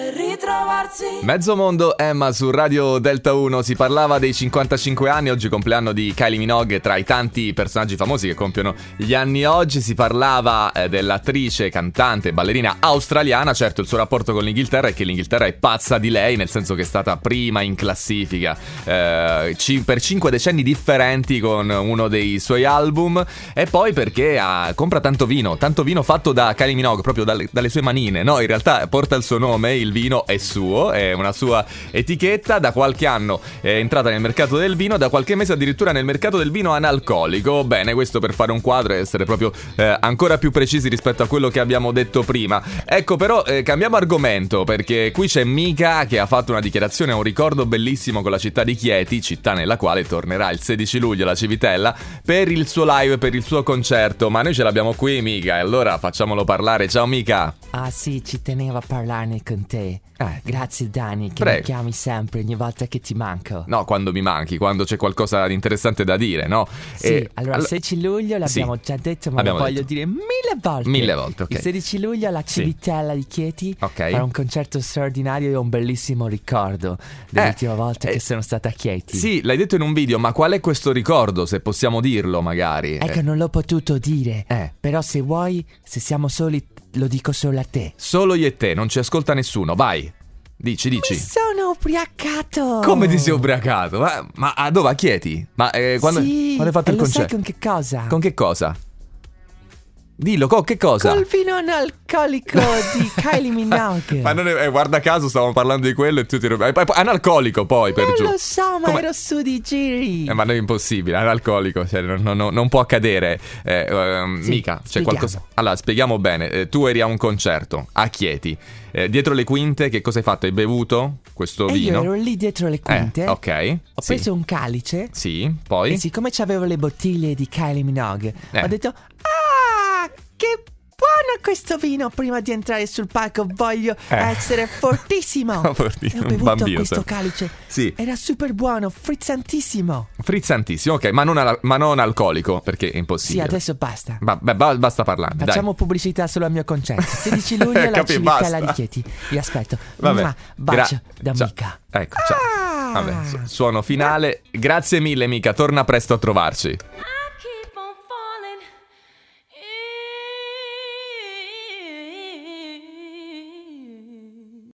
per ritrovarsi. Mezzo mondo Emma su Radio Delta 1 si parlava dei 55 anni, oggi compleanno di Kylie Minogue tra i tanti personaggi famosi che compiono gli anni oggi, si parlava eh, dell'attrice, cantante, ballerina australiana, certo il suo rapporto con l'Inghilterra è che l'Inghilterra è pazza di lei, nel senso che è stata prima in classifica eh, ci, per 5 decenni differenti con uno dei suoi album. E poi perché ha, compra tanto vino, tanto vino fatto da Kylie Minogue, proprio dalle, dalle sue manine, no? In realtà porta il suo nome, il vino è suo, è una sua etichetta, da qualche anno è entrata nel mercato del vino, da qualche mese addirittura nel mercato del vino analcolico. Bene, questo per fare un quadro e essere proprio eh, ancora più precisi rispetto a quello che abbiamo detto prima. Ecco, però eh, cambiamo argomento perché qui c'è Mika che ha fatto una dichiarazione, un ricordo bellissimo con la città di Chieti, città nella quale tornerà il 16 luglio alla Civitella per il suo live, per il suo concerto. Ma noi ce l'abbiamo qui, Mika, e allora facciamolo parlare. Ciao Mika. Ah sì, ci tenevo a parlarne con te. Eh. Grazie Dani, che Prego. mi chiami sempre ogni volta che ti manco. No, quando mi manchi, quando c'è qualcosa di interessante da dire, no? Sì, E- allora il allo- 16 luglio l'abbiamo Sì. già detto, ma lo voglio dire mille volte. Mille volte, ok. Il 16 luglio alla Sì. Civitella di Chieti Ok. farà un concerto straordinario e un bellissimo ricordo dell'ultima Eh, volta eh, che sono stata a Chieti. Sì, l'hai detto in un video, ma qual è questo ricordo, se possiamo dirlo magari? È che Eh, non l'ho potuto dire. Eh. Però se vuoi, se siamo soli, lo dico solo a te. Solo io e te, non ci ascolta nessuno, vai. Dici, dici. Mi sono ubriacato. Come ti sei ubriacato? Ma, ma a dove? A Chieti? Ma eh, quando, sì, quando hai fatto il concerto? con che cosa? Con che cosa? Dillo, con che cosa? Col vino analcolico di Kylie Minogue. Ma non è, eh, guarda caso stavamo parlando di quello e tu ti ero... eh, analcolico poi per non giù. lo so, ma Come- ero su di giri. Eh, ma non è impossibile, analcolico, cioè, non, non- non può accadere. Ehm, Sì, mica, c'è spieghiamo. qualcosa. Allora, spieghiamo bene. Eh, tu eri a un concerto a Chieti. Dietro le quinte, che cosa hai fatto? Hai bevuto questo e vino? io ero lì dietro le quinte. Ok. Ho sì. preso un calice. Sì, poi. E siccome c'avevo le bottiglie di Kylie Minogue, ho detto: che buono questo vino! Prima di entrare sul palco voglio Eh. essere fortissimo. Fortissimo, E ho bevuto bambino questo sempre. calice. Sì. Era super buono, frizzantissimo. Frizzantissimo, ok, ma non, al- ma non alcolico, perché è Sì, impossibile. adesso basta. Beh, ba- basta parlarne, Facciamo pubblicità solo al mio concerto. 16 luglio alla Capì, Civitella di Chieti. Vi aspetto. dai. Vabbè. Mua, bacio Gra- da ciao. Mica. Ecco, ciao. Ah. Vabbè, su- suono finale. Grazie mille, Mica. Torna presto a trovarci.